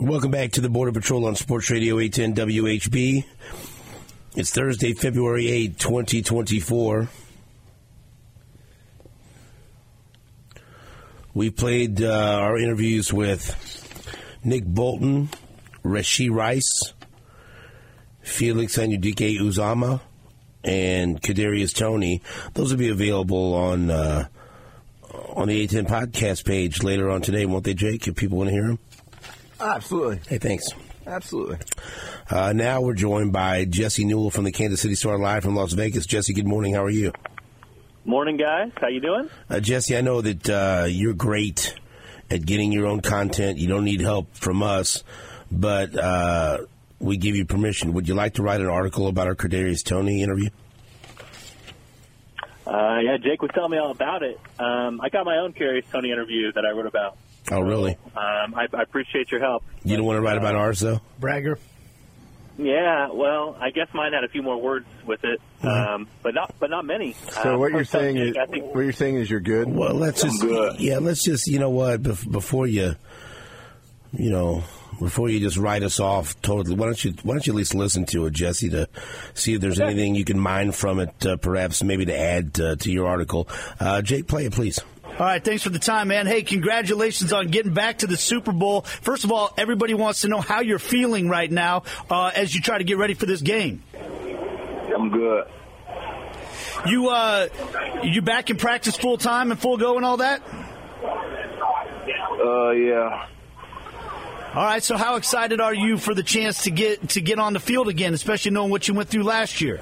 Welcome back to the Border Patrol on Sports Radio 810 WHB. It's Thursday, February 8, 2024. We played uh, our interviews with Nick Bolton, Rashee Rice, Felix Anudike-Uzomah, and Kadarius Toney. Those will be available on uh, on the 810 podcast page later on today, won't they, Jake? If people want to hear them. Absolutely. Hey, thanks. Absolutely. Uh, now we're joined by Jesse Newell from the Kansas City Star live from Las Vegas. Jesse, good morning. How are you? Morning, guys. How you doing? Uh, Jesse, I know that uh, you're great at getting your own content. You don't need help from us, but uh, we give you permission. Would you like to write an article about our Kadarius Toney interview? Uh, yeah, Jake was telling me all about it. Um, I got my own Kadarius Toney interview that I wrote about. Oh, really? Um, I, I appreciate your help. You don't want to write about ours, though? Bragger. Yeah, well, I guess mine had a few more words with it, um, but not but not many. So Um, what you're saying is think what you're saying is you're good. Well, let's just yeah, let's just you know what bef- before you you know before you just write us off totally. Why don't you why don't you at least listen to it, Jesse, to see if there's anything you can mine from it, uh, perhaps maybe to add uh, to your article. Uh, Jake, play it, please. All right, thanks for the time, man. Hey, congratulations on getting back to the Super Bowl. First of all, everybody wants to know how you're feeling right now uh, as you try to get ready for this game. I'm good. You uh, you back in practice full time and full go and all that? Uh, yeah. All right. So, how excited are you for the chance to get to get on the field again, especially knowing what you went through last year?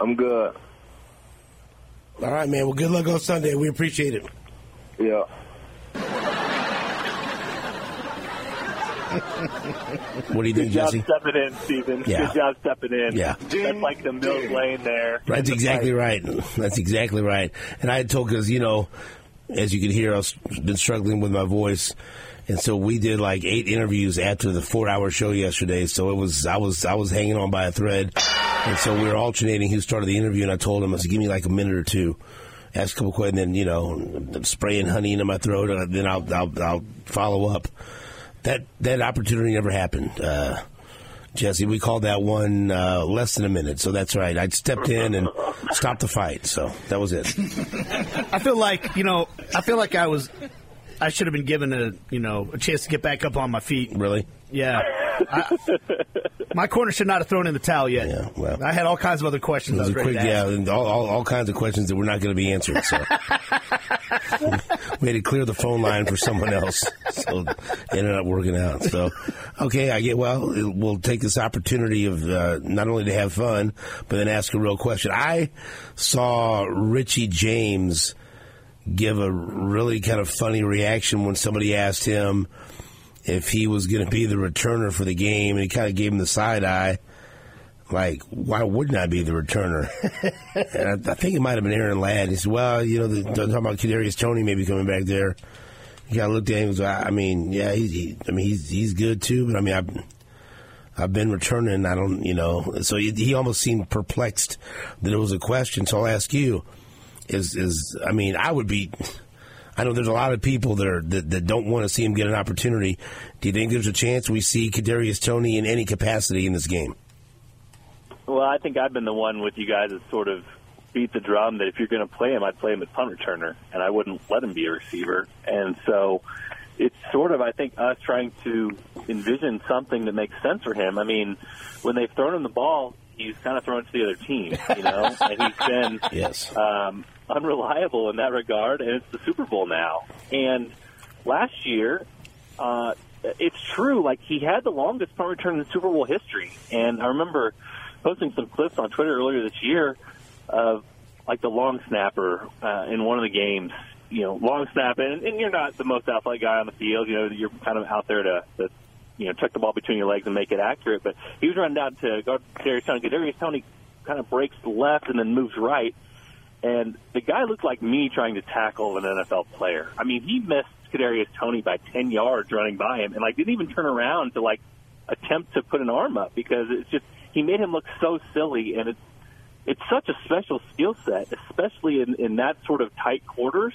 I'm good. All right, man. Well, good luck on Sunday. We appreciate it. Yeah. What do you think, good job Jesse? stepping in, Steven. Yeah. Good job stepping in. Yeah. That's like the Mills Lane there. That's exactly right. That's exactly right. And I had told because you know, as you can hear, I've been struggling with my voice, and so we did like eight interviews after the four-hour show yesterday. So it was I was I was hanging on by a thread, and so we were alternating who started the interview, and I told him I said, "Give me like a minute or two, ask a couple questions, and then you know, spraying honey into my throat, and then I'll I'll, I'll follow up." That that opportunity never happened. Uh, Jesse, we called that one uh, less than a minute, so that's right. I stepped in and stopped the fight, so that was it. I feel like you know, I feel like I was, I should have been given a you know a chance to get back up on my feet. Really? Yeah. I, my corner should not have thrown in the towel yet. Yeah, well. I had all kinds of other questions. I was quick, yeah, all, all, all kinds of questions that were not going to be answered. So we had to clear the phone line for someone else. So it ended up working out. So okay, I get well. We'll take this opportunity of uh, not only to have fun, but then ask a real question. I saw Richie James give a really kind of funny reaction when somebody asked him if he was going to be the returner for the game, and he kind of gave him the side eye. Like, why wouldn't I be the returner? and I, I think it might have been Aaron Ladd. He said, "Well, you know, the, talking about Kadarius Toney maybe coming back there." He kind of looked at him. I mean, yeah, he's, he, I mean, he's he's good too. But I mean, I've I've been returning. I don't, you know. So he, he almost seemed perplexed that it was a question. So I'll ask you: Is is I mean, I would be. I know there's a lot of people that are that, that don't want to see him get an opportunity. Do you think there's a chance we see Kadarius Toney in any capacity in this game? Well, I think I've been the one with you guys that sort of beat the drum that if you're going to play him, I'd play him as punt returner, and I wouldn't let him be a receiver. And so it's sort of, I think, us trying to envision something that makes sense for him. I mean, when they've thrown him the ball, he's kind of thrown to the other team, you know, and he's been Yes. um, unreliable in that regard, and it's the Super Bowl now. And last year, uh, it's true. Like he had the longest punt return in Super Bowl history, and I remember posting some clips on Twitter earlier this year of like the long snapper uh, in one of the games. You know, long snap, and, and you're not the most athletic guy on the field. You know, you're kind of out there to, to you know tuck the ball between your legs and make it accurate. But he was running down to guard Darius Toney. Darius Toney kind of breaks left and then moves right, and the guy looked like me trying to tackle an NFL player. I mean, he missed Kadarius Toney by 10 yards running by him and like didn't even turn around to like attempt to put an arm up because it's just he made him look so silly and it's it's such a special skill set, especially in, in that sort of tight quarters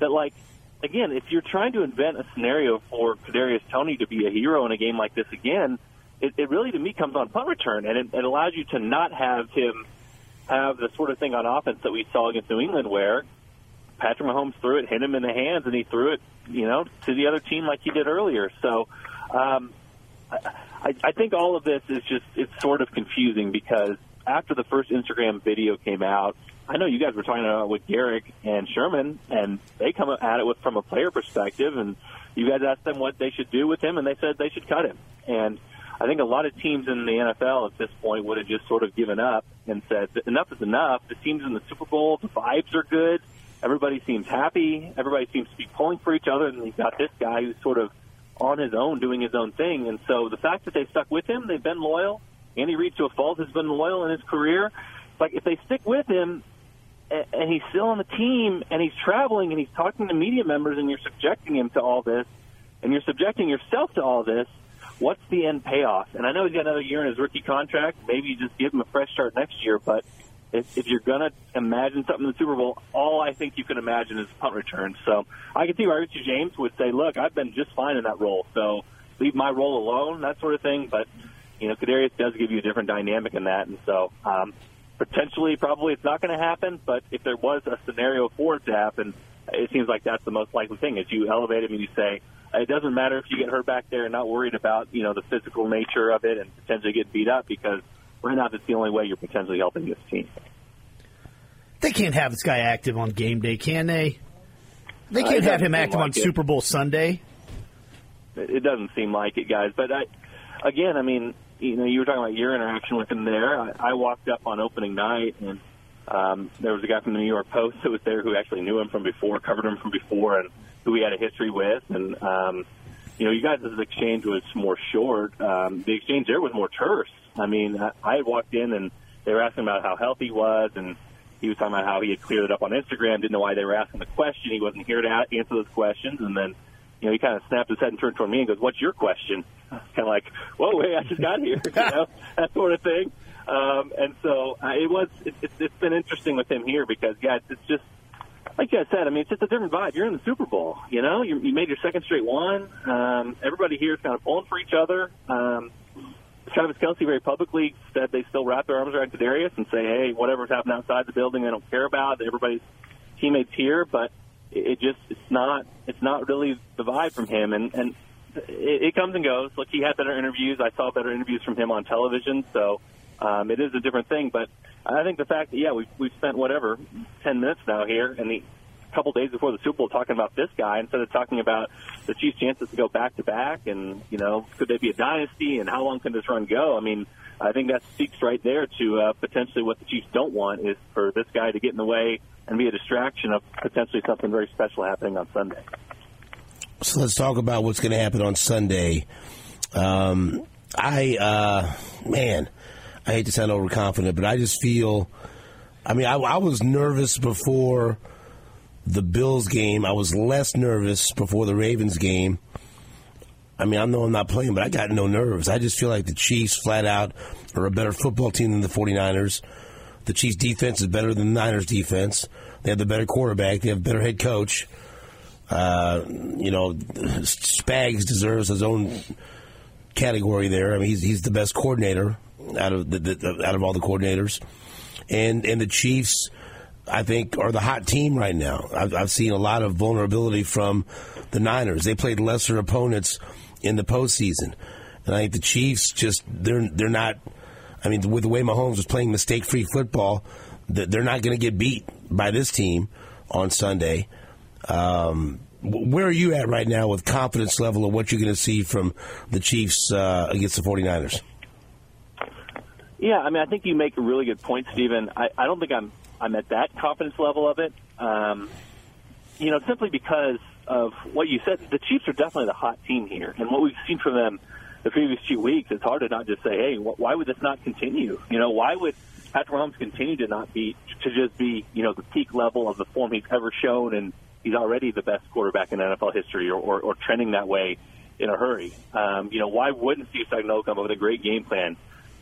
that like again, if you're trying to invent a scenario for Kadarius Toney to be a hero in a game like this again, it, it really to me comes on punt return, and it, it allows you to not have him have the sort of thing on offense that we saw against New England, where Patrick Mahomes threw it, hit him in the hands, and he threw it, you know, to the other team like he did earlier. So. Um, I, I think all of this is just it's sort of confusing because after the first Instagram video came out, I know you guys were talking about with Garrick and Sherman, and they come at it with from a player perspective, and you guys asked them what they should do with him, and they said they should cut him. And I think a lot of teams in the NFL at this point would have just sort of given up and said enough is enough. The teams in the Super Bowl, the vibes are good, everybody seems happy, everybody seems to be pulling for each other, and you've got this guy who's sort of on his own doing his own thing. And so the fact that they stuck with him, they've been loyal. Andy Reid, to a fault, has been loyal in his career. Like if they stick with him, and he's still on the team, and he's traveling, and he's talking to media members, and you're subjecting him to all this, and you're subjecting yourself to all this. What's the end payoff? And I know he's got another year in his rookie contract. Maybe you just give him a fresh start next year. But if, if you're going to imagine something in the Super Bowl, all I think you can imagine is punt return. So I can see why Richie James would say, "Look, I've been just fine in that role, so leave my role alone," that sort of thing. But you know, Kadarius does give you a different dynamic in that, and so um, potentially, probably it's not going to happen. But if there was a scenario for it to happen, it seems like that's the most likely thing. Is you elevate him and you say, it doesn't matter if you get hurt back there, and not worried about you know the physical nature of it and potentially get beat up because right now that's the only way you're potentially helping this team. They can't have this guy active on game day, can they? They can't uh, have him active like on it. Super Bowl Sunday. It doesn't seem like it, guys. But I, again, I mean, you know, you were talking about your interaction with him there. I, I walked up on opening night, and um, there was a guy from the New York Post who was there who actually knew him from before, covered him from before, and who he had a history with. And um, you know, you guys' exchange was more short. Um, the exchange there was more terse. I mean, I, I walked in and they were asking about how healthy he was, and he was talking about how he had cleared it up on Instagram, didn't know why they were asking the question. He wasn't here to answer those questions, and then you know, he kind of snapped his head and turned toward me and goes, "What's your question?" Kind of like, "Whoa, hey, I just got here," you know, that sort of thing. Um, and so uh, it was. It, it, it's been interesting with him here because, yeah, it's just like I said. I mean, it's just a different vibe. You're in the Super Bowl. You know, you, you made your second straight one. Um, everybody here is kind of pulling for each other. Um, Travis Kelce very publicly said they still wrap their arms around Kadarius and say, "Hey, whatever's happening outside the building, they don't care about. Everybody's teammates here." But it just it's not it's not really the vibe from him, and and it, it comes and goes. Look, he had better interviews. I saw better interviews from him on television, so um, it is a different thing. But I think the fact that yeah, we've we've spent whatever ten minutes now here, and the couple days before the Super Bowl talking about this guy instead of talking about the Chiefs' chances to go back to back, and you know, could they be a dynasty, and how long can this run go? I mean, I think that speaks right there to uh, potentially what the Chiefs don't want is for this guy to get in the way and be a distraction of potentially something very special happening on Sunday. So let's talk about what's going to happen on Sunday. Um, I, uh, man, I hate to sound overconfident, but I just feel. I mean, I, I was nervous before the Bills game. I was less nervous before the Ravens game. I mean, I know I'm not playing, but I got no nerves. I just feel like the Chiefs flat out are a better football team than the 49ers. The Chiefs' defense is better than the Niners' defense. They have the better quarterback. They have better head coach. Uh, you know, Spags deserves his own category there. I mean, he's he's the best coordinator out of the, the, out of all the coordinators, and and the Chiefs, I think, are the hot team right now. I've, I've seen a lot of vulnerability from the Niners. They played lesser opponents in the postseason, and I think the Chiefs just they're they're not I mean, with the way Mahomes was playing mistake-free football, they're not going to get beat by this team on Sunday. Um, where are you at right now with confidence level of what you're going to see from the Chiefs uh, against the 49ers? Yeah, I mean, I think you make a really good point, Steven. I, I don't think I'm I'm at that confidence level of it. Um, you know, simply because of what you said, the Chiefs are definitely the hot team here, and what we've seen from them the previous few weeks, it's hard to not just say, hey, why would this not continue? You know, why would Patrick Mahomes continue to not be to just be you know the peak level of the form he's ever shown, and he's already the best quarterback in NFL history, or, or, or trending that way in a hurry. Um, you know, why wouldn't Steve Spagnuolo come up with a great game plan,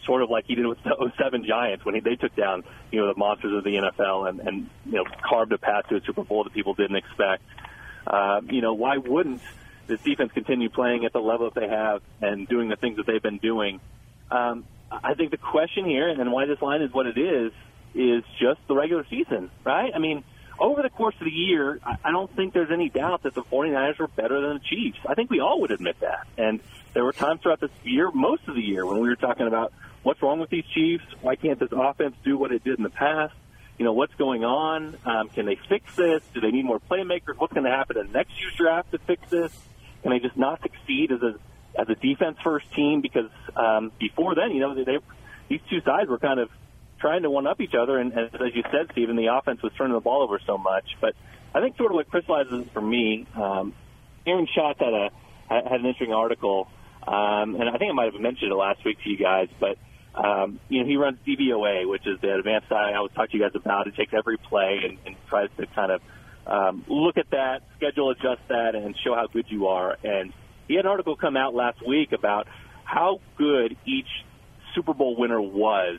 sort of like he did with the 07 Giants when he, they took down you know the monsters of the NFL and, and you know carved a path to a Super Bowl that people didn't expect. Uh, you know, why wouldn't this defense continue playing at the level that they have and doing the things that they've been doing? Um, I think the question here and why this line is what it is is just the regular season, right? I mean, over the course of the year, I don't think there's any doubt that the 49ers were better than the Chiefs. I think we all would admit that. And there were times throughout this year, most of the year, when we were talking about what's wrong with these Chiefs? Why can't this offense do what it did in the past? You know, what's going on? Um, can they fix this? Do they need more playmakers? What's going to happen in next year's draft to fix this? Can they just not succeed as a as a defense first team? Because um, before then, you know, they, they these two sides were kind of trying to one up each other, and, and as you said, Steven, the offense was turning the ball over so much. But I think sort of what crystallizes for me, um, Aaron Schatz had a had an interesting article, um, and I think I might have mentioned it last week to you guys, but um, you know he runs DVOA, which is the advanced I always talk to you guys about. It takes every play and, and tries to kind of um, look at that, schedule adjust that, and show how good you are. And he had an article come out last week about how good each Super Bowl winner was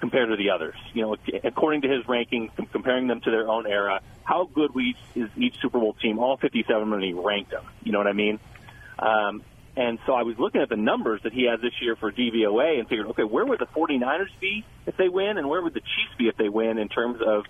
compared to the others. You know, according to his ranking, comparing them to their own era, how good we is each Super Bowl team, all 57 when he ranked them. You know what I mean? Um, and so I was looking at the numbers that he has this year for DVOA and figured, okay, where would the 49ers be if they win, and where would the Chiefs be if they win in terms of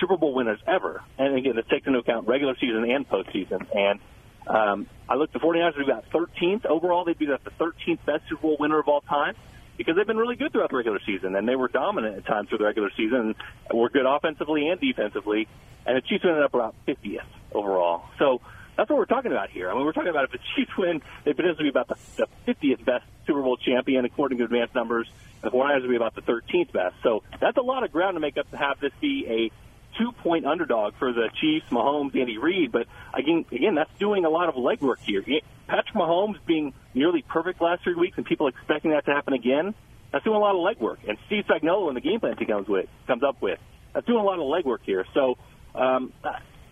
Super Bowl winners ever? And again, this takes into account regular season and postseason. And um, I looked at the 49ers, we've got 13th overall. They'd be about the 13th best Super Bowl winner of all time because they've been really good throughout the regular season, and they were dominant at times through the regular season, and were good offensively and defensively. And the Chiefs ended up about 50th overall. So that's what we're talking about here. I mean, we're talking about if the Chiefs win, they potentially be about the, the 50th best Super Bowl champion according to advanced numbers. The 49ers would be about the 13th best. So that's a lot of ground to make up to have this be a two-point underdog for the Chiefs, Mahomes, Andy Reid. But again, again, that's doing a lot of legwork here. Patrick Mahomes being nearly perfect last three weeks, and people expecting that to happen again. That's doing a lot of legwork. And Steve Spagnuolo and the game plan he comes with comes up with. That's doing a lot of legwork here. So um,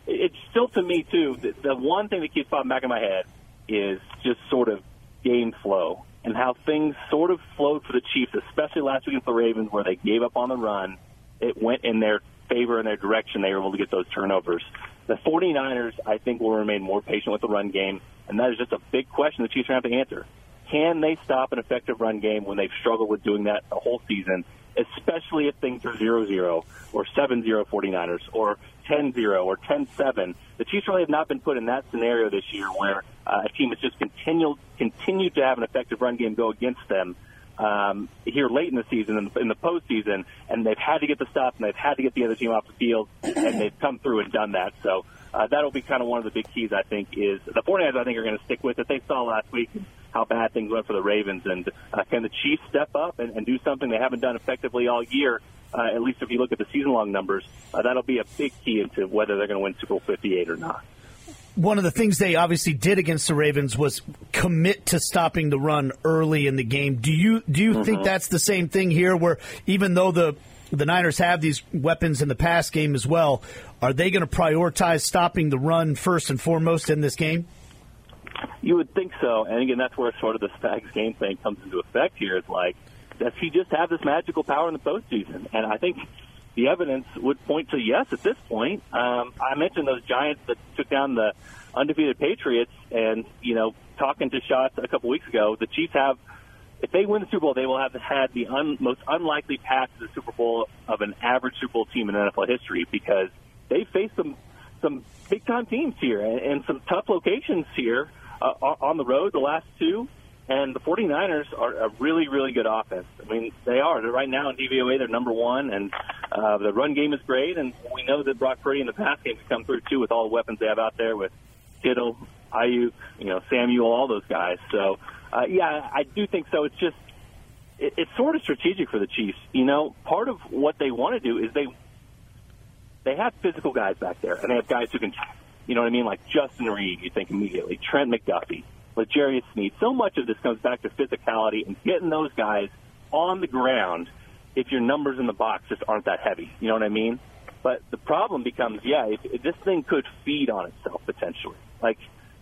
it's still to me too. The, the one thing that keeps popping back in my head is just sort of game flow and how things sort of flowed for the Chiefs, especially last week against the Ravens, where they gave up on the run. It went in their favor in their direction. They were able to get those turnovers. The 49ers, I think, will remain more patient with the run game, and that is just a big question the Chiefs are going to have to answer. Can they stop an effective run game when they've struggled with doing that the whole season, especially if things are 0-0 or 7-0 49ers or 10-0 or 10-7? The Chiefs really have not been put in that scenario this year where uh, a team has just continued continued to have an effective run game go against them um, here late in the season, in the, in the postseason, and they've had to get the stuff, and they've had to get the other team off the field, and they've come through and done that. So uh, that'll be kind of one of the big keys, I think, is the 49ers, I think, are going to stick with it. They saw last week how bad things went for the Ravens, and uh, can the Chiefs step up and, and do something they haven't done effectively all year? Uh, at least if you look at the season-long numbers, uh, that'll be a big key into whether they're going to win Super Bowl 58 or not one of the things they obviously did against the Ravens was commit to stopping the run early in the game. Do you do you mm-hmm. think that's the same thing here where even though the the Niners have these weapons in the pass game as well, are they going to prioritize stopping the run first and foremost in this game? You would think so. And again, that's where sort of the Spags game thing comes into effect here. Is like, does he just have this magical power in the postseason? And I think the evidence would point to yes at this point. Um, I mentioned those Giants that took down the undefeated Patriots, and you know, talking to Schatz a couple weeks ago, the Chiefs have. If they win the Super Bowl, they will have had the un, most unlikely path to the Super Bowl of an average Super Bowl team in NFL history because they face some some big time teams here and, and some tough locations here uh, on the road. The last two, and the 49ers are a really, really good offense. I mean, they are. They're right now in DVOA, they're number one, and uh, the run game is great. And we know that Brock Purdy in the pass game can come through, too, with all the weapons they have out there with Kittle, Aiyuk, you know, Samuel, all those guys. So, uh, yeah, I do think so. It's just, it, it's sort of strategic for the Chiefs. You know, part of what they want to do is they, they have physical guys back there, and they have guys who can, you know what I mean? Like Justin Reid, you think immediately, Trent McDuffie L'Jarius Sneed. So much of this comes back to physicality and getting those guys on the ground if your numbers in the box just aren't that heavy. You know what I mean? But the problem becomes, yeah, if, if this thing could feed on itself potentially. Like,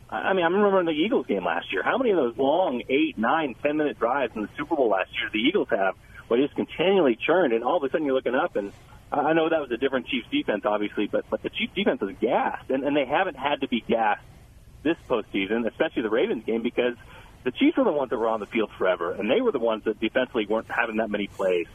I mean, I remember in the Eagles game last year, how many of those long eight, nine, ten minute drives in the Super Bowl last year the Eagles have, where just continually churned, and all of a sudden you're looking up and I know that was a different Chiefs defense, obviously, but but the Chiefs defense was gassed, and, and they haven't had to be gassed this postseason, especially the Ravens game, because the Chiefs were the ones that were on the field forever, and they were the ones that defensively weren't having that many plays.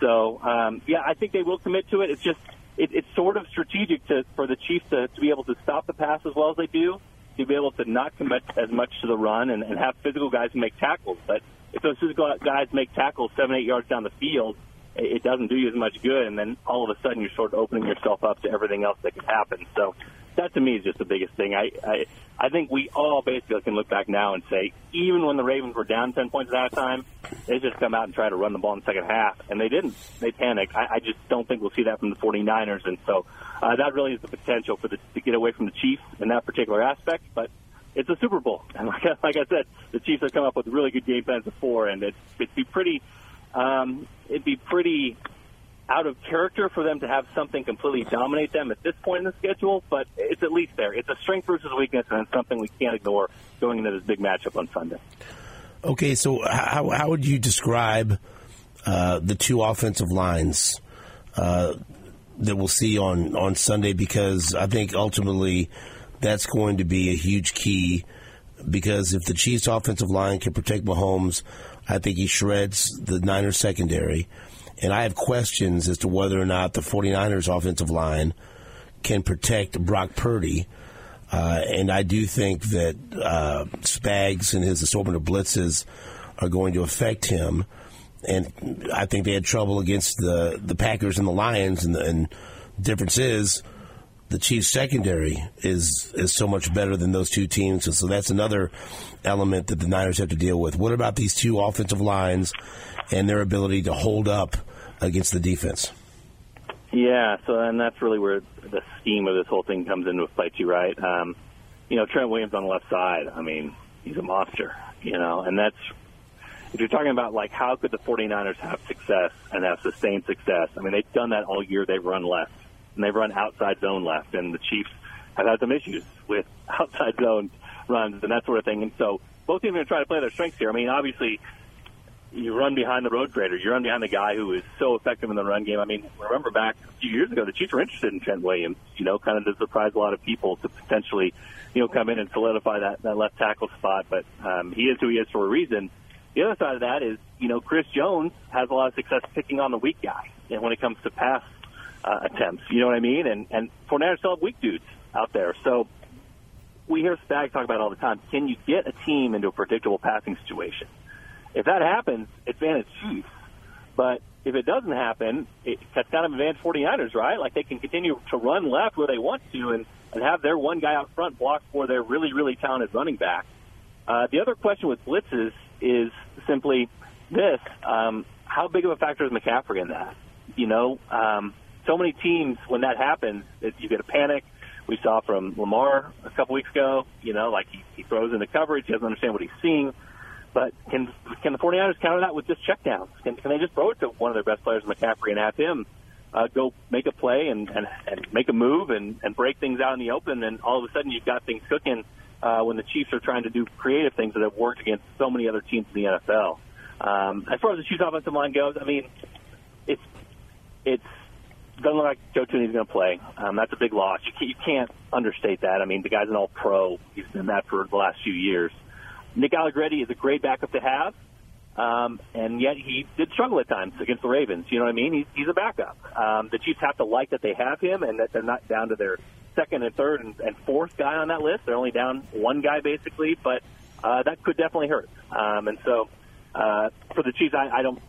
So um, yeah, I think they will commit to it. It's just it, it's sort of strategic to for the Chiefs to, to be able to stop the pass as well as they do, to be able to not commit as much to the run and, and have physical guys make tackles. But if those physical guys make tackles seven, eight yards down the field, it, doesn't do you as much good. And then all of a sudden, you're sort of opening yourself up to everything else that could happen. So that to me is just the biggest thing. I, I I think we all basically can look back now and say, even when the Ravens were down 10 points at halftime, they just come out and try to run the ball in the second half, and they didn't. They panicked. I, I just don't think we'll see that from the 49ers, and so uh, that really is the potential for the, to get away from the Chiefs in that particular aspect. But it's a Super Bowl, and like, like I said, the Chiefs have come up with really good game plans before, and it's, it'd be pretty, um, it'd be pretty out of character for them to have something completely dominate them at this point in the schedule, but it's at least there. It's a strength versus weakness, and it's something we can't ignore going into this big matchup on Sunday. Okay, so how, how would you describe uh, the two offensive lines uh, that we'll see on, on Sunday? Because I think ultimately that's going to be a huge key. Because if the Chiefs' offensive line can protect Mahomes, I think he shreds the Niners secondary. And I have questions as to whether or not the 49ers offensive line can protect Brock Purdy. Uh, and I do think that uh, Spags and his assortment of blitzes are going to affect him. And I think they had trouble against the, the Packers and the Lions. And the and difference is the Chiefs secondary is is so much better than those two teams. So, so that's another element that the Niners have to deal with. What about these two offensive lines and their ability to hold up against the defense? Yeah, so and that's really where the scheme of this whole thing comes into play too, right? Um, you know, Trent Williams on the left side, I mean, he's a monster, you know, and that's if you're talking about like how could the 49ers have success and have sustained success, I mean, they've done that all year. They've run left and they've run outside zone left, and the Chiefs have had some issues with outside zone runs and that sort of thing. And so both teams are going to try to play their strengths here. I mean, obviously, you run behind the road grader. You run behind the guy who is so effective in the run game. I mean, remember back a few years ago, the Chiefs were interested in Trent Williams, you know, kind of to surprise a lot of people to potentially, you know, come in and solidify that, that left tackle spot. But um, he is who he is for a reason. The other side of that is, you know, Chris Jones has a lot of success picking on the weak guy and when it comes to pass uh, attempts. You know what I mean? And and Fournette still have weak dudes out there. So we hear Stag talk about it all the time. Can you get a team into a predictable passing situation? If that happens, advantage Chiefs. But if it doesn't happen, it, that's kind of advantage 49ers, right? Like they can continue to run left where they want to and, and have their one guy out front block for their really, really talented running back. Uh, the other question with blitzes is simply this. Um, how big of a factor is McCaffrey in that? You know, um, so many teams, when that happens, it, you get a panic. We saw from Lamar a couple weeks ago, you know, like he, he throws into coverage, he doesn't understand what he's seeing. But can can the 49ers counter that with just checkdowns? Can, can they just throw it to one of their best players, McCaffrey, and have him uh, go make a play and, and, and make a move and, and break things out in the open? And all of a sudden, you've got things cooking uh, when the Chiefs are trying to do creative things that have worked against so many other teams in the NFL. Um, as far as the Chiefs' offensive line goes, I mean, it's it's doesn't look like Joe Thuney's going to play. Um, that's a big loss. You can't, you can't understate that. I mean, the guy's an All-Pro. He's been that for the last few years. Nick Allegretti is a great backup to have, um, and yet he did struggle at times against the Ravens. You know what I mean? He's, he's a backup. Um, the Chiefs have to like that they have him and that they're not down to their second and third and, and fourth guy on that list. They're only down one guy basically, but uh, that could definitely hurt. Um, and so uh, for the Chiefs, I, I don't.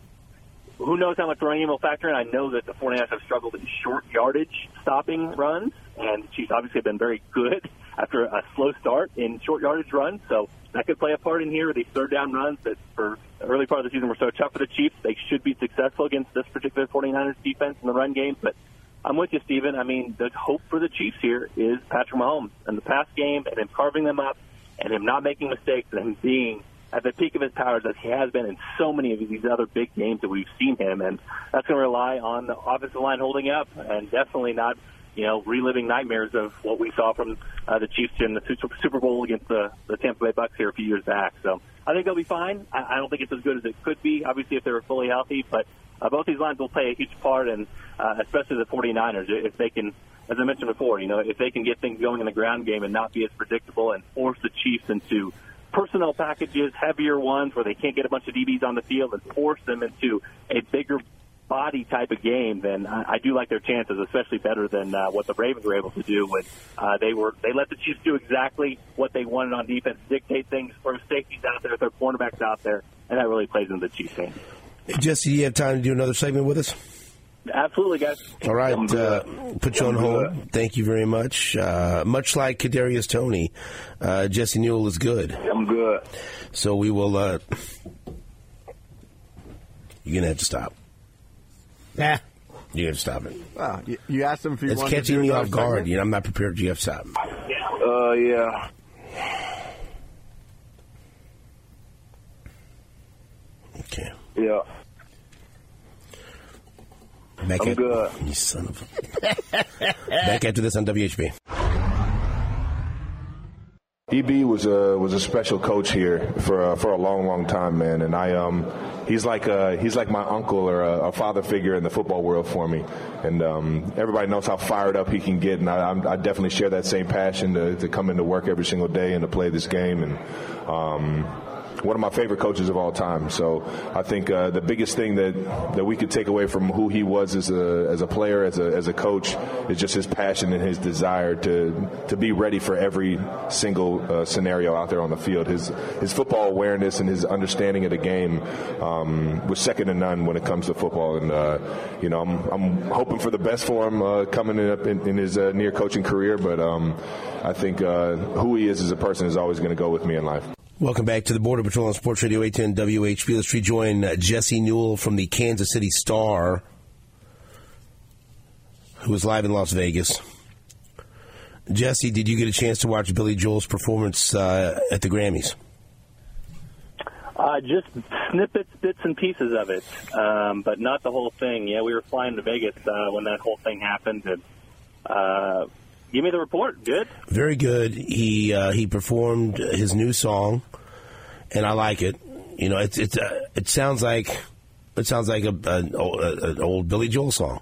Who knows how much running will factor in? I know that the 49ers have struggled in short yardage stopping runs, and the Chiefs obviously have been very good after a slow start in short yardage runs. So that could play a part in here. These third down runs that for the early part of the season were so tough for the Chiefs. They should be successful against this particular 49ers defense in the run game. But I'm with you, Steven. I mean, the hope for the Chiefs here is Patrick Mahomes and the pass game and him carving them up and him not making mistakes and him being at the peak of his powers as he has been in so many of these other big games that we've seen him. And that's going to rely on the offensive line holding up and definitely not, you know, reliving nightmares of what we saw from uh, the Chiefs in the Super Bowl against the, the Tampa Bay Bucks here a few years back. So I think they'll be fine. I, I don't think it's as good as it could be, obviously, if they were fully healthy, but uh, both these lines will play a huge part, and uh, especially the 49ers if they can. As I mentioned before, you know, if they can get things going in the ground game and not be as predictable and force the Chiefs into personnel packages, heavier ones where they can't get a bunch of DBs on the field and force them into a bigger body type of game, then I, I do like their chances, especially better than uh, what the Ravens were able to do when uh, they were they let the Chiefs do exactly what they wanted on defense, dictate things, throw safeties out there, throw cornerbacks out there, and that really plays into the Chiefs'. Hey, Jesse, you have time to do another segment with us? Absolutely, guys. All right, uh, put you on hold. Thank you very much. Uh, much like Kadarius Toney, uh, Jesse Newell is good. I'm good. So we will. Uh, you're gonna have to stop. Nah. You have to stop it. You, you asked him if he It's wanted to catching do me another off guard. You know, I'm not prepared. You have to stop. Uh, yeah. Okay. Yeah. Back I'm at, good. You son of a. Back after this on WHB. EB was a was a special coach here for uh, for a long, long time, man. And I um he's like uh he's like my uncle or a, a father figure in the football world for me. And um, everybody knows how fired up he can get, and I, I'm, I definitely share that same passion to, to come into work every single day and to play this game. And um, one of my favorite coaches of all time. So I think uh, the biggest thing that, that we could take away from who he was as a as a player, as a as a coach, is just his passion and his desire to to be ready for every single uh, scenario out there on the field. His his football awareness and his understanding of the game um, was second to none when it comes to football. And uh, you know, I'm I'm hoping for the best for him uh, coming up in, in his uh, near coaching career, but um, I think uh, who he is as a person is always going to go with me in life. Welcome back to the Border Patrol on Sports Radio 810 WHB. Let's rejoin uh, Jesse Newell from the Kansas City Star, who is live in Las Vegas. Jesse, did you get a chance to watch Billy Joel's performance uh, at the Grammys? Uh, just snippets, bits and pieces of it, um, but not the whole thing. Yeah, we were flying to Vegas uh, when that whole thing happened, and uh, give me the report. Good. Very good. He uh, he performed his new song, and I like it. You know, it's it's uh, it sounds like it sounds like a, an, old, an old Billy Joel song,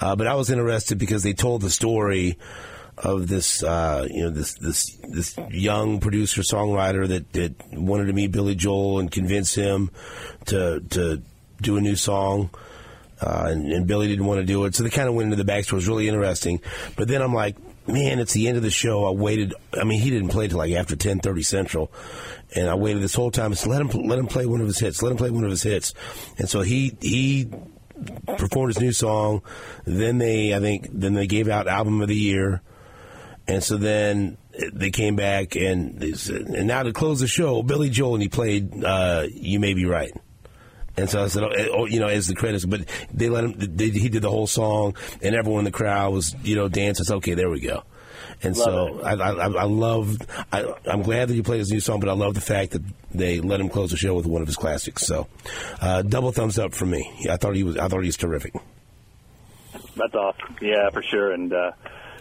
uh, but I was interested because they told the story of this uh, you know this this this young producer songwriter that, that wanted to meet Billy Joel and convince him to to do a new song. Uh, and, and Billy didn't want to do it, so they kind of went into the backstory. It was really interesting. But then I'm like, man, it's the end of the show. I waited. I mean, he didn't play till like after 10:30 Central, and I waited this whole time. So let him let him play one of his hits. Let him play one of his hits. And so he he performed his new song. Then they, I think, then they gave out album of the year. And so then they came back and they said, and now to close the show, Billy Joel and he played uh, "You May Be Right." And so I said, oh, you know, as the credits, but they let him. They, he did the whole song, and everyone in the crowd was, you know, dancing. So okay, there we go. And so I, I, I love. I, I'm glad that he played his new song, but I love the fact that they let him close the show with one of his classics. So, uh, double thumbs up for me. I thought he was. I thought he was terrific. That's awesome. Yeah, for sure. And uh,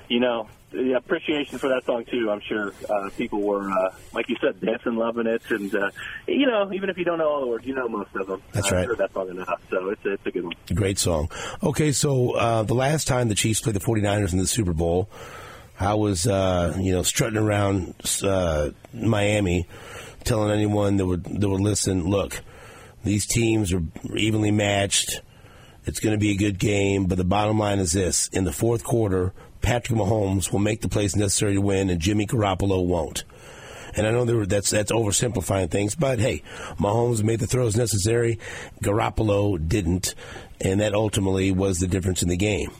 you know, the appreciation for that song too. I'm sure uh, people were, uh, like you said, dancing, loving it, and uh, you know, even if you don't know all the words, you know most of them. That's I right. heard that song enough, so it's a, it's a good one. Great song. Okay, so uh, the last time the Chiefs played the 49ers in the Super Bowl, I was, uh, you know, strutting around uh, Miami, telling anyone that would that would listen, look, these teams are evenly matched. It's going to be a good game, but the bottom line is this: in the fourth quarter, Patrick Mahomes will make the plays necessary to win, and Jimmy Garoppolo won't. And I know were, that's that's oversimplifying things, but hey, Mahomes made the throws necessary. Garoppolo didn't, and that ultimately was the difference in the game.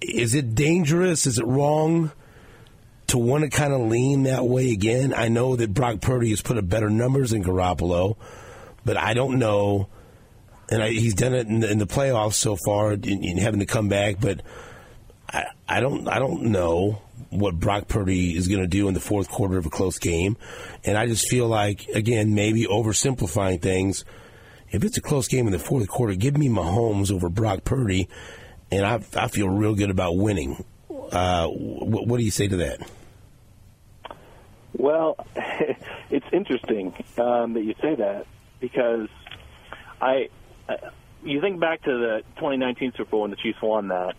Is it dangerous? Is it wrong to want to kind of lean that way again? I know that Brock Purdy has put up better numbers than Garoppolo, but I don't know. And I, he's done it in the, in the playoffs so far, in, in having to come back. But I, I don't, I don't know what Brock Purdy is going to do in the fourth quarter of a close game. And I just feel like, again, maybe oversimplifying things. If it's a close game in the fourth quarter, give me Mahomes over Brock Purdy, and I, I feel real good about winning. Uh, what, what do you say to that? Well, it's interesting um, that you say that because I, I you think back to the 2019 Super Bowl when the Chiefs won that,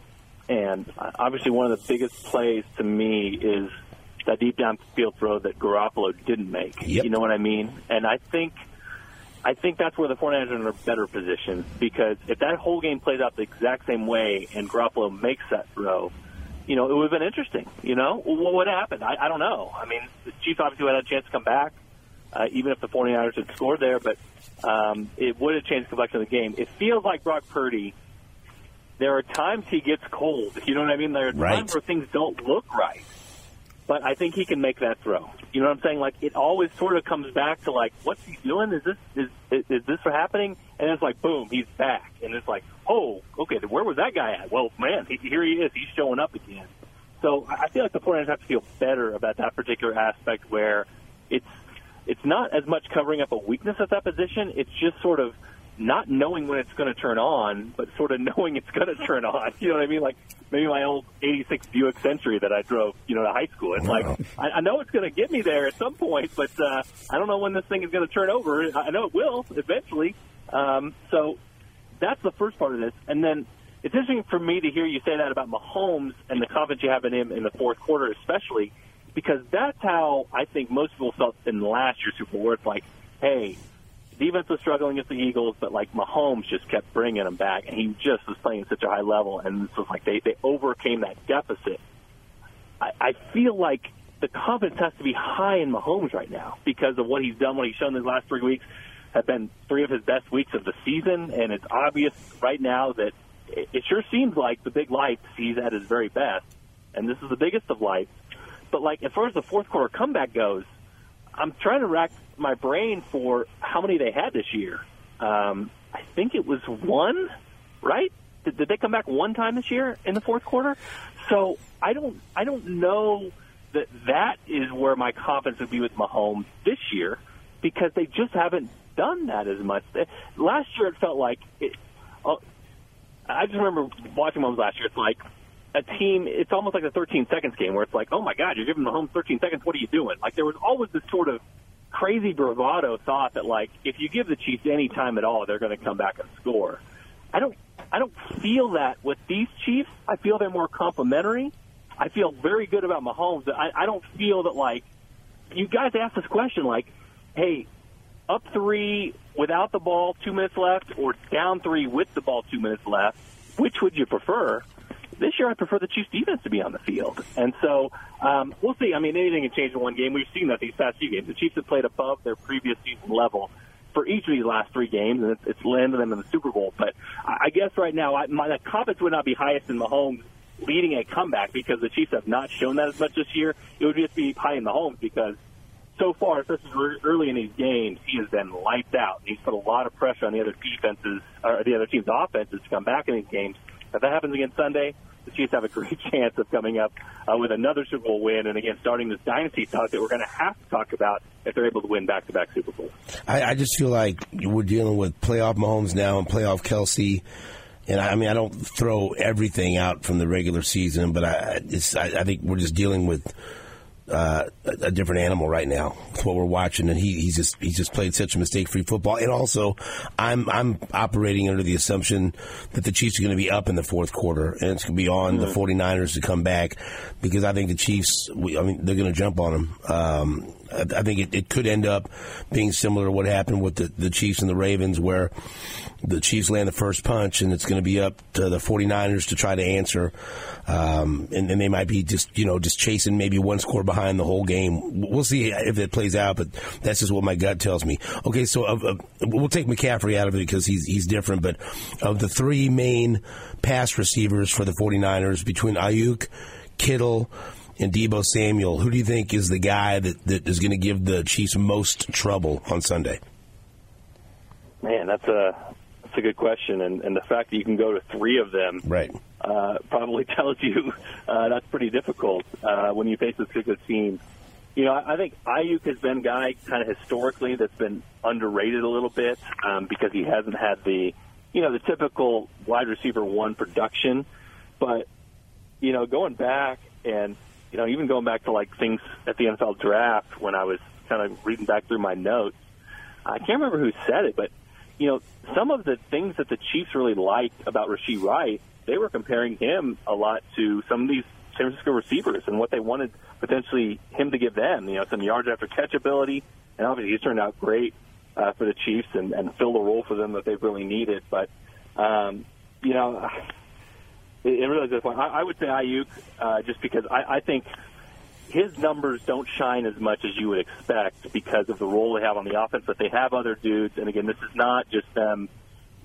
and uh, obviously one of the biggest plays to me is that deep downfield throw that Garoppolo didn't make. Yep. You know what I mean? And I think I think that's where the 49ers are in a better position because if that whole game plays out the exact same way and Garoppolo makes that throw, you know, it would have been interesting. You know, what would happen? I, I don't know. I mean, the Chiefs obviously had a chance to come back, uh, even if the 49ers had scored there, but um, it would have changed the complexion of the game. It feels like Brock Purdy. There are times he gets cold. You know what I mean? There are times Right. where things don't look right but I think he can make that throw. You know what I'm saying? Like it always sort of comes back to like, what's he doing? Is this is is, is this happening? And it's like, boom, he's back, and it's like, oh, okay, where was that guy at? Well, man, he, here he is. He's showing up again. So I I feel like the 49ers have to feel better about that particular aspect where it's it's not as much covering up a weakness at that position. It's just sort of not knowing when it's going to turn on, but sort of knowing it's going to turn on. You know what I mean? Like maybe my old '86 Buick Century that I drove, you know, to high school. It's like I, I know it's going to get me there at some point, but uh, I don't know when this thing is going to turn over. I know it will eventually. Um, so that's the first part of this, and then. It's interesting for me to hear you say that about Mahomes and the confidence you have in him in the fourth quarter, especially because that's how I think most people felt in last year's Super Bowl. Where it's like, hey, defense was struggling against the Eagles, but like Mahomes just kept bringing them back, and he just was playing at such a high level, and it was like they they overcame that deficit. I, I feel like the confidence has to be high in Mahomes right now because of what he's done, what he's shown his last three weeks have been three of his best weeks of the season, and it's obvious right now that it, it sure seems like the big lights he's at his very best, and this is the biggest of lights. But like as far as the fourth quarter comeback goes, I'm trying to rack my brain for how many they had this year. Um, I think it was one, right? Did, did they come back one time this year in the fourth quarter? So I don't, I don't know that that is where my confidence would be with Mahomes this year because they just haven't done that as much. Last year it felt like it. Uh, I just remember watching Mahomes last year. It's like a team. It's almost like the 13 seconds game where it's like, oh my God, you're giving Mahomes 13 seconds. What are you doing? Like there was always this sort of crazy bravado thought that like if you give the Chiefs any time at all, they're going to come back and score. I don't. I don't feel that with these Chiefs. I feel they're more complimentary. I feel very good about Mahomes. I, I don't feel that like you guys asked this question like, hey, up three without the ball, two minutes left, or down three with the ball, two minutes left. Which would you prefer? This year, I prefer the Chiefs defense to be on the field, and so um, we'll see. I mean, anything can change in one game. We've seen that these past few games. The Chiefs have played above their previous season level for each of these last three games, and it's, landed them in the Super Bowl. But I guess right now, I, my confidence would not be highest in Mahomes leading a comeback because the Chiefs have not shown that as much this year. It would just be high in Mahomes because so far, especially ear- early in these games, he has been lights out. He's put a lot of pressure on the other defenses or the other team's offenses to come back in these games. If that happens again Sunday, the Chiefs have a great chance of coming up uh, with another Super Bowl win, and again starting this dynasty talk that we're going to have to talk about if they're able to win back-to-back Super Bowls. I, I just feel like we're dealing with playoff Mahomes now and playoff Kelce. And I, I mean, I don't throw everything out from the regular season, but I, I, I think we're just dealing with uh, a, different animal right now. It's what we're watching, and he, he's just he's just played such a mistake-free football. And also, I'm I'm operating under the assumption that the Chiefs are going to be up in the fourth quarter, and it's going to be on the 49ers to come back because I think the Chiefs. We, I mean, they're going to jump on them. Um, I, think it, it could end up being similar to what happened with the, the Chiefs and the Ravens, where the Chiefs land the first punch, and it's going to be up to the 49ers to try to answer. Um, and, and they might be just, you know, just chasing maybe one score behind the whole game. We'll see if it plays out, but that's just what my gut tells me. Okay, so uh, uh, we'll take McCaffrey out of it because he's, he's different, but of the three main pass receivers for the 49ers between Aiyuk, Kittle, and Deebo Samuel, who do you think is the guy that, that is going to give the Chiefs most trouble on Sunday? Man, that's a that's a good question, and, and the fact that you can go to three of them Right. uh, probably tells you uh, that's pretty difficult uh, when you face this good team. You know, I I think Aiyuk has been a guy kind of historically that's been underrated a little bit um, because he hasn't had the, you know, the typical wide receiver one production. But you know, going back and you know, even going back to like things at the NFL draft when I was kind of reading back through my notes, I can't remember who said it, but you know, some of the things that the Chiefs really liked about Rashee Wright, they were comparing him a lot to some of these San Francisco receivers and what they wanted potentially him to give them. You know, some yards after catch ability, and obviously he's turned out great uh, for the Chiefs and, and filled a role for them that they've really needed. But um, you know, it, really does. I, I would say Aiyuk uh, just because I, I think his numbers don't shine as much as you would expect because of the role they have on the offense. But they have other dudes, and again, this is not just them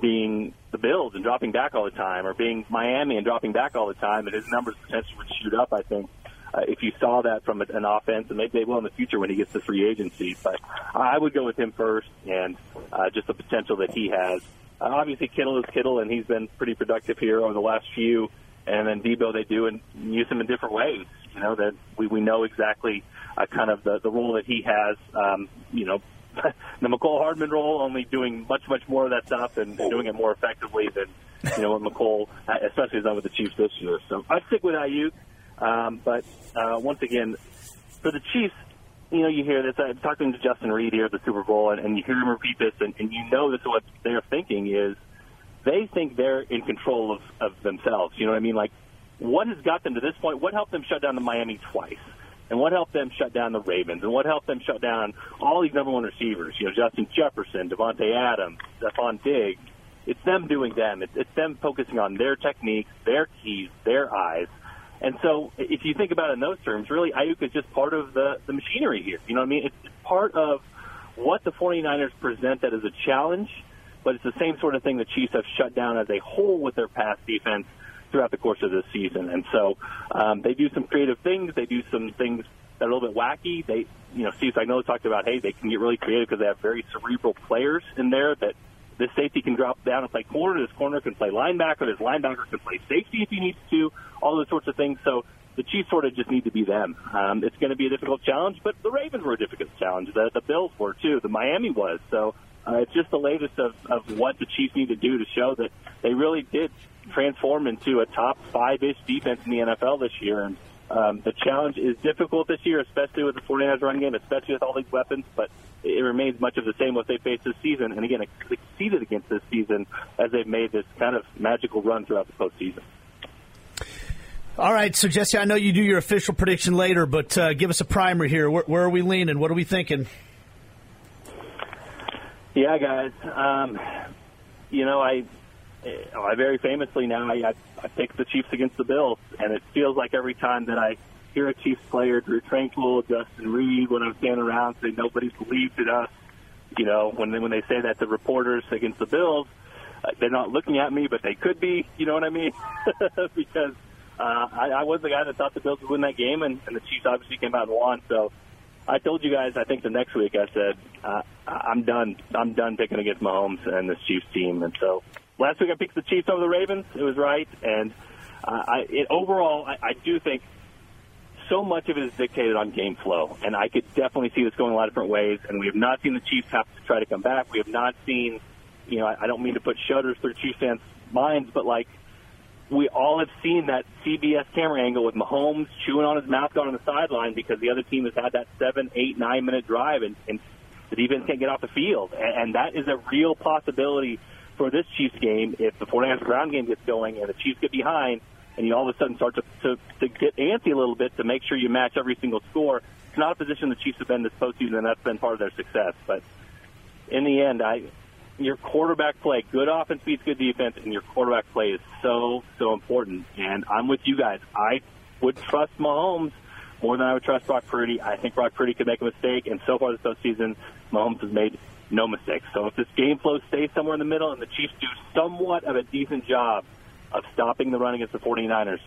being the Bills and dropping back all the time, or being Miami and dropping back all the time. And his numbers potentially would shoot up. I think uh, if you saw that from an offense, and maybe they will in the future when he gets to free agency. But I would go with him first, and uh, just the potential that he has. Uh, obviously, Kittle is Kittle, and he's been pretty productive here over the last few. And then Deebo, they do and use him in different ways. You know that we we know exactly uh, kind of the the role that he has. Um, you know, the Mecole Hardman role, only doing much much more of that stuff and, and doing it more effectively than you know what Mecole, uh, especially has done with the Chiefs this year. So I stick with Aiyuk. Um, but uh, once again, for the Chiefs, you know, you hear this. I'm talking to Justin Reid here at the Super Bowl, and, and you hear him repeat this, and, and you know this. Is what they're thinking is they think they're in control of, of themselves. You know what I mean? Like, what has got them to this point? What helped them shut down the Miami twice? And what helped them shut down the Ravens? And what helped them shut down all these number one receivers? You know, Justin Jefferson, Davante Adams, Stefon Diggs. It's them doing them. It's, it's them focusing on their techniques, their keys, their eyes. And so, if you think about it in those terms, really, Aiyuk is just part of the, the machinery here. You know what I mean? It's, part of what the 49ers present that as a challenge, but it's the same sort of thing the Chiefs have shut down as a whole with their pass defense throughout the course of this season. And so um, they do some creative things. They do some things that are a little bit wacky. They, you know, Steve Spagnuolo talked about, hey, they can get really creative because they have very cerebral players in there that this safety can drop down and play corner. This corner can play linebacker. This linebacker can play safety if he needs to. All those sorts of things. So the Chiefs sort of just need to be them. Um, it's going to be a difficult challenge, but the Ravens were a difficult challenge. The, the Bills were too. The Miami was. So uh, it's just the latest of, of what the Chiefs need to do to show that they really did transform into a top five-ish defense in the NFL this year. And um, the challenge is difficult this year, especially with the 49ers run game, especially with all these weapons, but it remains much of the same what they faced this season. And again, exceeded against this season as they've made this kind of magical run throughout the postseason. All right, so Jesse, I know you do your official prediction later, but uh, give us a primer here. Where, where, are we leaning? What are we thinking? Yeah, guys. Um, you know, I I very famously now I, I pick the Chiefs against the Bills, and it feels like every time that I hear a Chiefs player, Drue Tranquill, Justin Reid, when I'm standing around, say nobody's believed in us. You know, when they, when they say that to reporters against the Bills, uh, they're not looking at me, but they could be. You know what I mean? because uh, I, I was the guy that thought the Bills would win that game, and, and the Chiefs obviously came out and won. So I told you guys, I think the next week, I said uh, I'm done. I'm done picking against Mahomes and this Chiefs team, and so last week I picked the Chiefs over the Ravens. It was right, and uh, I, it, overall, I, I do think so much of it is dictated on game flow, and I could definitely see this going a lot of different ways. And we have not seen the Chiefs have to try to come back. We have not seen, you know, I, I don't mean to put shudders through Chiefs fans' minds, but like we all have seen that CBS camera angle with Mahomes chewing on his mouth guard on the sideline because the other team has had that seven, eight, nine minute drive, and, and the defense can't get off the field, and, and that is a real possibility for this Chiefs game, if the 49ers ground game gets going and the Chiefs get behind, and you all of a sudden start to, to, to get antsy a little bit to make sure you match every single score, it's not a position the Chiefs have been this postseason, and that's been part of their success. But in the end, I your quarterback play, good offense beats good defense, and your quarterback play is so so important. And I'm with you guys. I would trust Mahomes more than I would trust Brock Purdy. I think Brock Purdy could make a mistake, and so far this postseason, Mahomes has made no mistakes. So if this game flow stays somewhere in the middle and the Chiefs do somewhat of a decent job of stopping the run against the 49ers,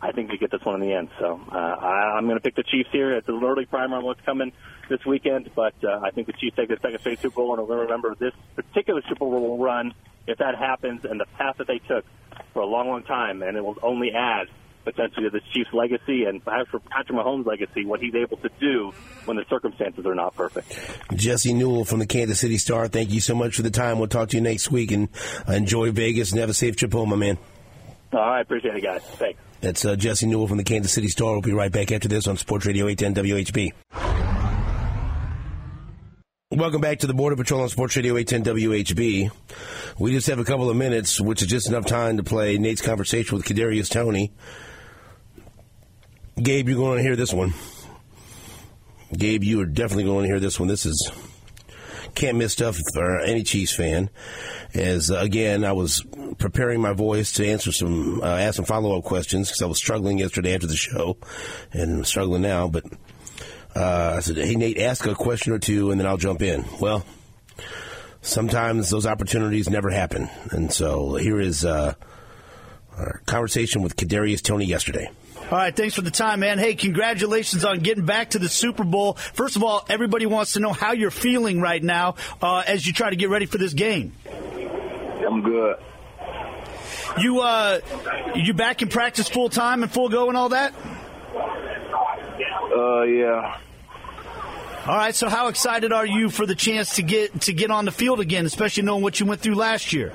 I think they get this one in the end. So uh, I, I'm going to pick the Chiefs here. It's an early primer on what's coming this weekend, but uh, I think the Chiefs take the second straight Super Bowl, and we're going to remember this particular Super Bowl run if that happens and the path that they took for a long, long time, and it will only add potentially to the Chiefs' legacy and perhaps for Patrick Mahomes' legacy, what he's able to do when the circumstances are not perfect. Jesse Newell from the Kansas City Star, thank you so much for the time. We'll talk to you next week and enjoy Vegas and have a safe trip home, my man. All right, appreciate it, guys. Thanks. That's uh, Jesse Newell from the Kansas City Star. We'll be right back after this on Sports Radio 810 WHB. Welcome back to the Border Patrol on Sports Radio 810 WHB. We just have a couple of minutes, which is just enough time to play Nate's conversation with Kadarius Toney. Gabe, you're going to hear this one. Gabe, you are definitely going to hear this one. This is can't miss stuff for any Chiefs fan. As uh, again, I was preparing my voice to answer some, uh, ask some follow up questions because I was struggling yesterday after the show, and I'm struggling now. But uh, I said, "Hey Nate, ask a question or two, and then I'll jump in." Well, sometimes those opportunities never happen, and so here is uh, our conversation with Kadarius Toney yesterday. All right, thanks for the time, man. Hey, congratulations on getting back to the Super Bowl. First of all, everybody wants to know how you're feeling right now uh, as you try to get ready for this game. I'm good. You uh, you back in practice full time and full go and all that? Uh, yeah. All right. So, how excited are you for the chance to get to get on the field again, especially knowing what you went through last year?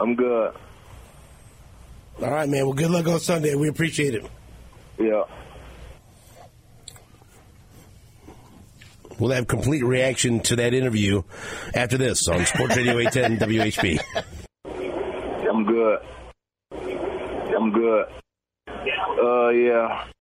I'm good. All right, man. Well, good luck on Sunday. We appreciate it. Yeah. We'll have complete reaction to that interview after this on Sports Radio 810 WHB. I'm good. I'm good. Uh, yeah.